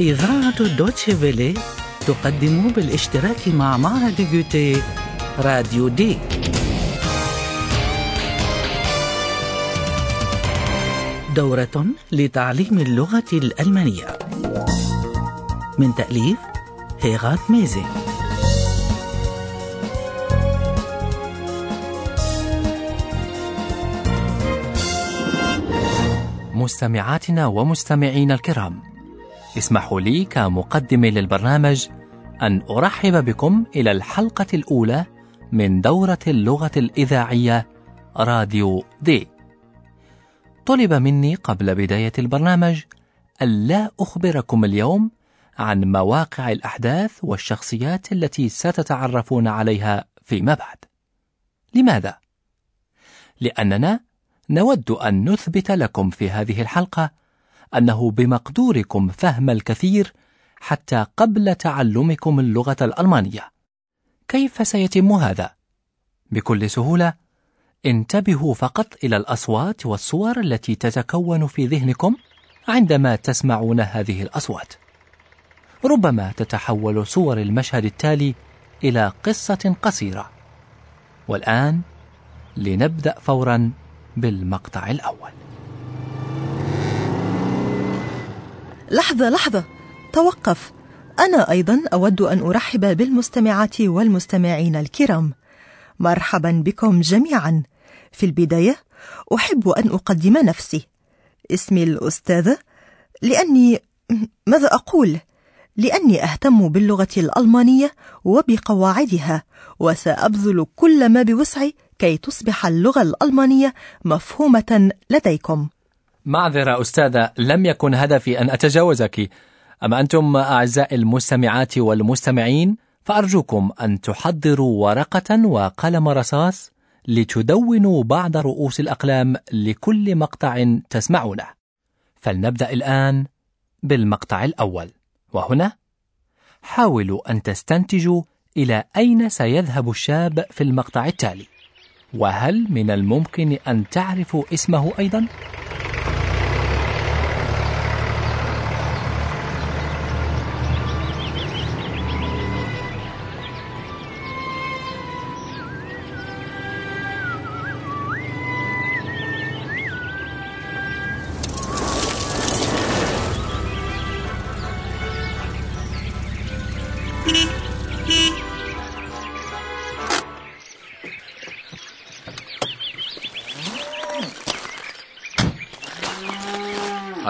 إذاعة دوتشي فيلي تقدم بالاشتراك مع معهد جوتي راديو دي. دورة لتعليم اللغة الألمانية. من تأليف هيغات ميزي. مستمعاتنا ومستمعينا الكرام اسمحوا لي كمقدم للبرنامج أن أرحب بكم إلى الحلقة الأولى من دورة اللغة الإذاعية راديو دي طلب مني قبل بداية البرنامج ألا أخبركم اليوم عن مواقع الأحداث والشخصيات التي ستتعرفون عليها فيما بعد. لماذا؟ لأننا نود أن نثبت لكم في هذه الحلقة أنه بمقدوركم فهم الكثير حتى قبل تعلمكم اللغة الألمانية. كيف سيتم هذا؟ بكل سهولة انتبهوا فقط إلى الأصوات والصور التي تتكون في ذهنكم عندما تسمعون هذه الأصوات. ربما تتحول صور المشهد التالي إلى قصة قصيرة. والآن لنبدأ فورا بالمقطع الأول. لحظة لحظة. توقف. أنا أيضا أود أن أرحب بالمستمعات والمستمعين الكرام. مرحبا بكم جميعا. في البداية أحب أن أقدم نفسي. اسمي الأستاذة لأني ماذا أقول؟ لأني أهتم باللغة الألمانية وبقواعدها وسأبذل كل ما بوسعي كي تصبح اللغة الألمانية مفهومة لديكم. معذرة أستاذة لم يكن هدفي أن أتجاوزك. أما أنتم أعزائي المستمعات والمستمعين فأرجوكم أن تحضروا ورقة وقلم رصاص لتدونوا بعض رؤوس الأقلام لكل مقطع تسمعونه. فلنبدأ الآن بالمقطع الأول. وهنا حاولوا أن تستنتجوا إلى أين سيذهب الشاب في المقطع التالي. وهل من الممكن أن تعرفوا اسمه أيضا؟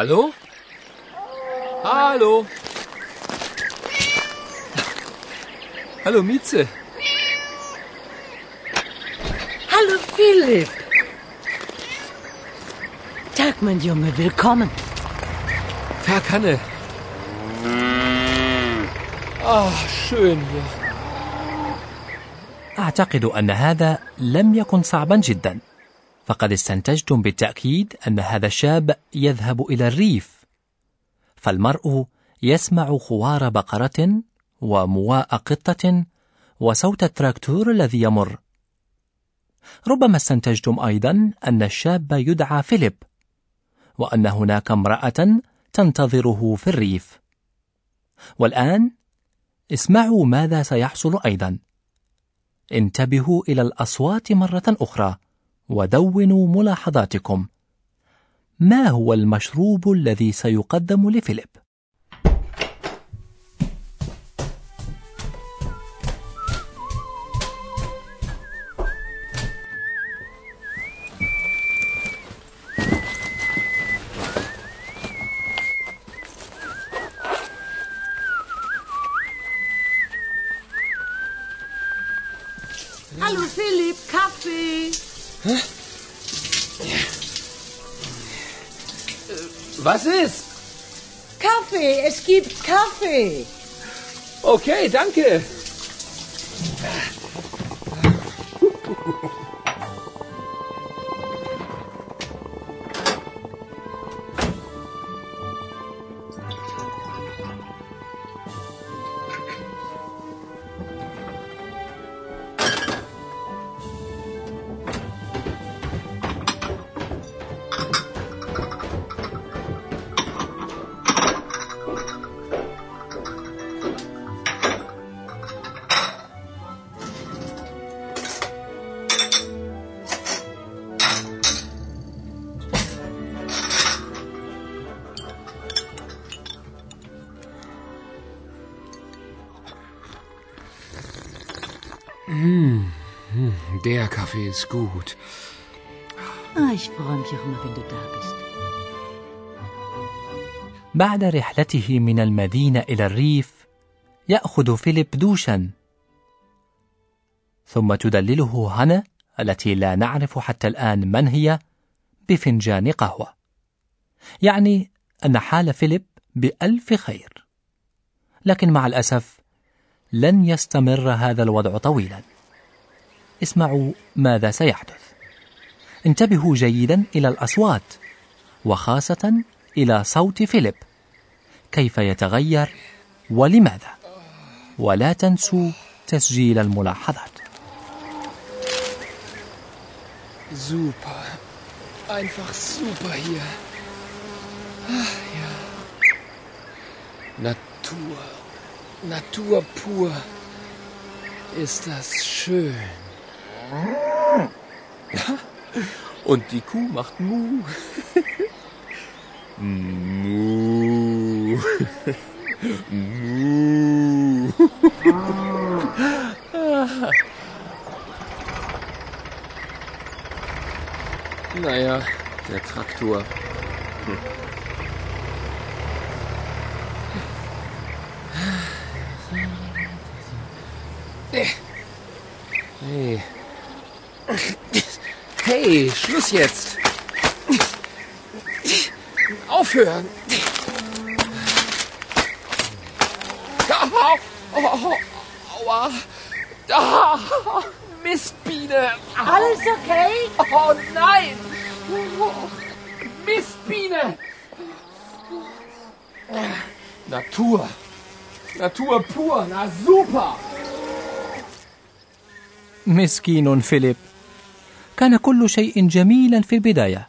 Hallo? Hallo? Hallo Mieze. Hallo Philipp. Tag, mein Junge, willkommen. Verkanne. Ah, schön hier. أعتقد أن هذا لم يكن صعبا جدا. فقد استنتجتم بالتأكيد أن هذا الشاب يذهب إلى الريف. فالمرء يسمع خوار بقرة ومواء قطة وصوت التراكتور الذي يمر. ربما استنتجتم أيضا أن الشاب يدعى فيليب وأن هناك امرأة تنتظره في الريف. والآن اسمعوا ماذا سيحصل أيضا. انتبهوا إلى الأصوات مرة أخرى. ودونوا ملاحظاتكم. ما هو المشروب الذي سيقدم لفيليب؟ Was ist? Kaffee, es gibt Kaffee. Okay, danke. Kaffee ist gut. Ah, ich freue mich auch immer, wenn du da bist. بعد رحلته من المدينة إلى الريف يأخذ فيليب دوشا ثم تدلله هنا التي لا نعرف حتى الآن من هي بفنجان قهوة يعني أن حال فيليب بألف خير لكن مع الأسف لن يستمر هذا الوضع طويلا اسمعوا ماذا سيحدث انتبهوا جيدا إلى الأصوات وخاصة إلى صوت فيليب كيف يتغير ولماذا ولا تنسوا تسجيل الملاحظات Super. Einfach super hier. Ach, ja. Natur. Natur pur. Ist das schön. Und die Kuh macht Mu. Mu. Mu. Naja, der Traktor. Hm. Schluss jetzt. Aufhören. Aua. Ah, Mistbiene. Alles okay? Oh nein. Mistbiene. Natur. Natur pur. Na super. Miskin und Philipp كان كل شيء جميلا في البداية.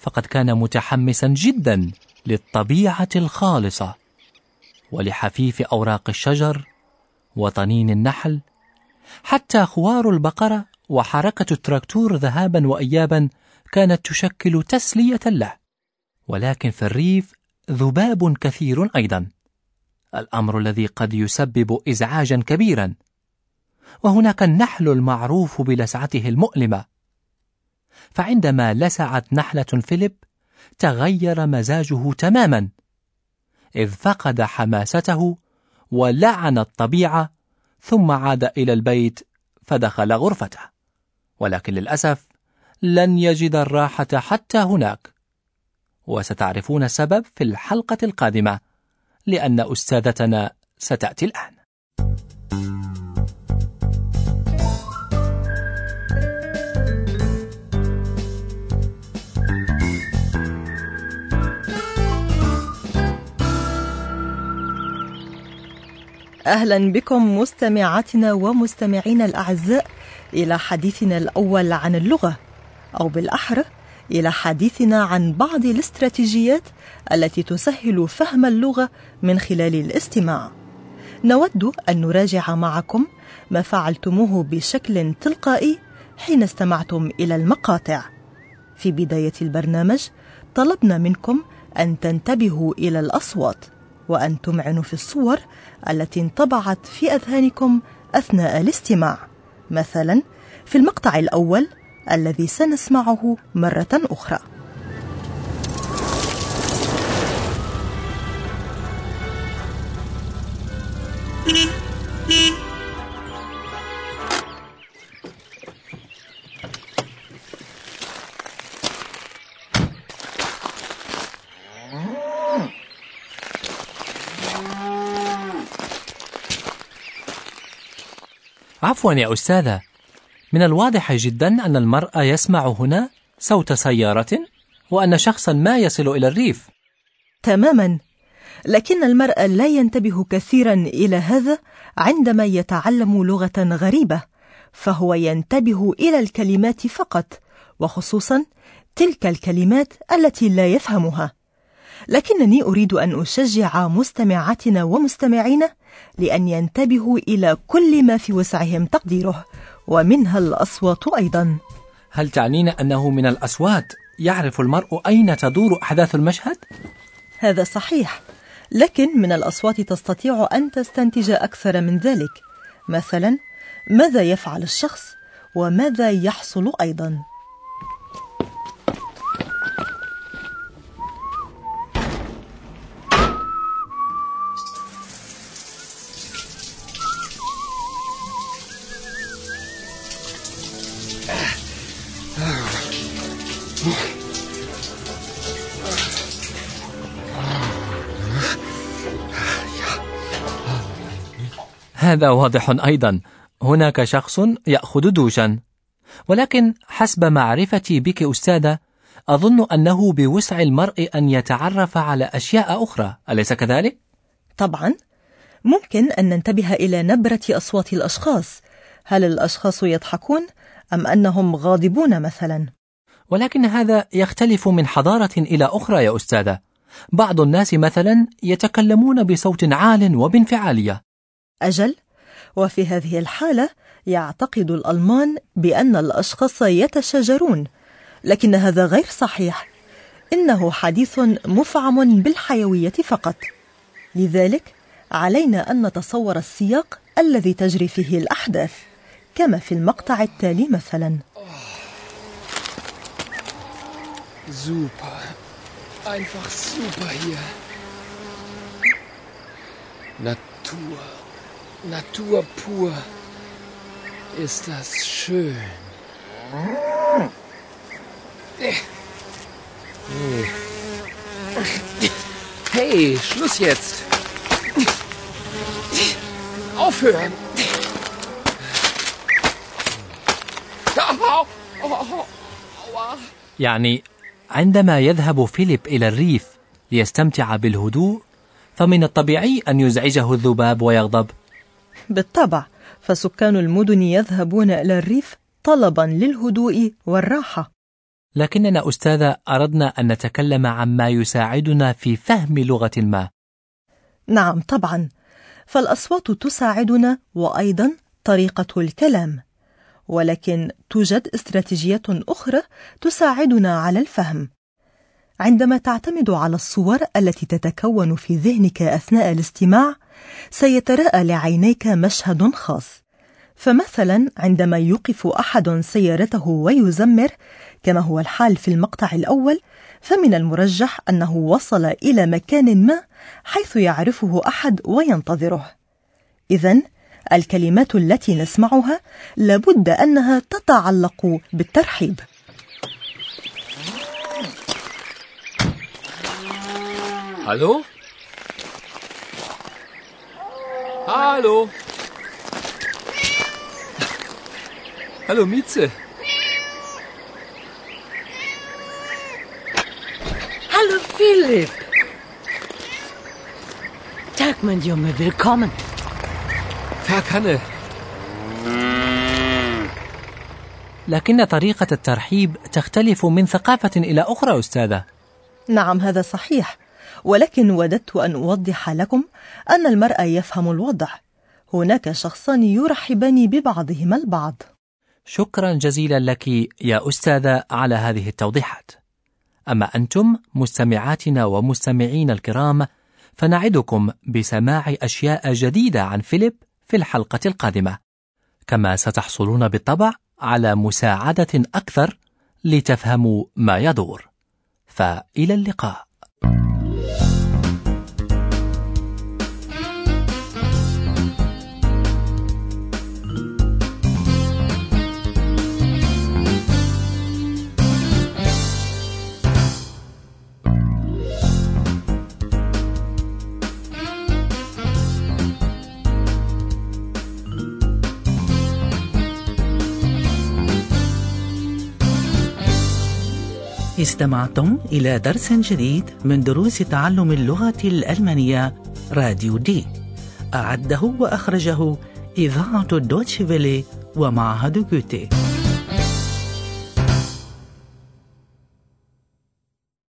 فقد كان متحمسا جدا للطبيعة الخالصة ولحفيف أوراق الشجر وطنين النحل حتى خوار البقرة وحركة التراكتور ذهابا وايابا كانت تشكل تسلية له. ولكن في الريف ذباب كثير أيضا. الأمر الذي قد يسبب ازعاجا كبيرا. وهناك النحل المعروف بلسعته المؤلمة. فعندما لسعت نحلة فيليب تغير مزاجه تماما. إذ فقد حماسته ولعن الطبيعة ثم عاد إلى البيت فدخل غرفته. ولكن للأسف لن يجد الراحة حتى هناك. وستعرفون السبب في الحلقة القادمة لأن أستاذتنا ستأتي الآن. أهلا بكم مستمعاتنا ومستمعينا الأعزاء إلى حديثنا الأول عن اللغة أو بالأحرى إلى حديثنا عن بعض الاستراتيجيات التي تسهل فهم اللغة من خلال الاستماع. نود أن نراجع معكم ما فعلتموه بشكل تلقائي حين استمعتم إلى المقاطع. في بداية البرنامج طلبنا منكم أن تنتبهوا إلى الأصوات وأن تمعنوا في الصور التي انطبعت في أذهانكم أثناء الاستماع. مثلا في المقطع الأول الذي سنسمعه مرة أخرى. عفوا يا أستاذة. من الواضح جدا أن المرء يسمع هنا صوت سيارة وأن شخصا ما يصل إلى الريف. تماما. لكن المرء لا ينتبه كثيرا إلى هذا عندما يتعلم لغة غريبة فهو ينتبه إلى الكلمات فقط وخصوصا تلك الكلمات التي لا يفهمها. لكنني أريد أن أشجع مستمعاتنا ومستمعينا لأن ينتبهوا إلى كل ما في وسعهم تقديره ومنها الأصوات أيضا. هل تعنين أنه من الأصوات يعرف المرء أين تدور أحداث المشهد؟ هذا صحيح لكن من الأصوات تستطيع أن تستنتج أكثر من ذلك. مثلا ماذا يفعل الشخص؟ وماذا يحصل أيضا؟ هذا واضح أيضا. هناك شخص يأخذ دوشا. ولكن حسب معرفتي بك أستاذة أظن أنه بوسع المرء أن يتعرف على أشياء أخرى. أليس كذلك؟ طبعا. ممكن أن ننتبه إلى نبرة أصوات الأشخاص. هل الأشخاص يضحكون أم أنهم غاضبون مثلا؟ ولكن هذا يختلف من حضارة إلى أخرى يا أستاذة. بعض الناس مثلا يتكلمون بصوت عال وبانفعالية. أجل وفي هذه الحالة يعتقد الألمان بأن الأشخاص يتشاجرون لكن هذا غير صحيح إنه حديث مفعم بالحيوية فقط لذلك علينا أن نتصور السياق الذي تجري فيه الأحداث كما في المقطع التالي مثلا Super. Einfach super hier. Natur. Natur pur. Ist das schön. Hey, Schluss jetzt. Aufhören. يعني عندما يذهب فيليب إلى الريف ليستمتع بالهدوء فمن الطبيعي أن يزعجه الذباب ويغضب بالطبع فسكان المدن يذهبون إلى الريف طلبا للهدوء والراحة. لكننا أستاذة أردنا أن نتكلم عما يساعدنا في فهم لغة ما. نعم طبعا. فالأصوات تساعدنا وأيضا طريقة الكلام. ولكن توجد استراتيجيات أخرى تساعدنا على الفهم. عندما تعتمد على الصور التي تتكون في ذهنك أثناء الاستماع سيتراءى لعينيك مشهد خاص. فمثلا عندما يوقف أحد سيارته ويزمر كما هو الحال في المقطع الأول فمن المرجح أنه وصل إلى مكان ما حيث يعرفه أحد وينتظره. إذا الكلمات التي نسمعها لابد أنها تتعلق بالترحيب. Hallo? Hallo? Hallo, Mieze. Hallo Philipp. Tag, mein Junge, willkommen. Tag, Hanne. لكن طريقة الترحيب تختلف من ثقافة إلى أخرى أستاذة نعم هذا صحيح ولكن وددت أن أوضح لكم أن المرء يفهم الوضع. هناك شخصان يرحبان ببعضهما البعض. شكرا جزيلا لك يا أستاذة على هذه التوضيحات. أما أنتم مستمعاتنا ومستمعين الكرام فنعدكم بسماع أشياء جديدة عن فيليب في الحلقة القادمة. كما ستحصلون بالطبع على مساعدة أكثر لتفهموا ما يدور. فإلى اللقاء. استمعتم إلى درس جديد من دروس تعلم اللغة الألمانية راديو دي. أعده وأخرجه إذاعة الدوتشفيلي ومعهد جوتي.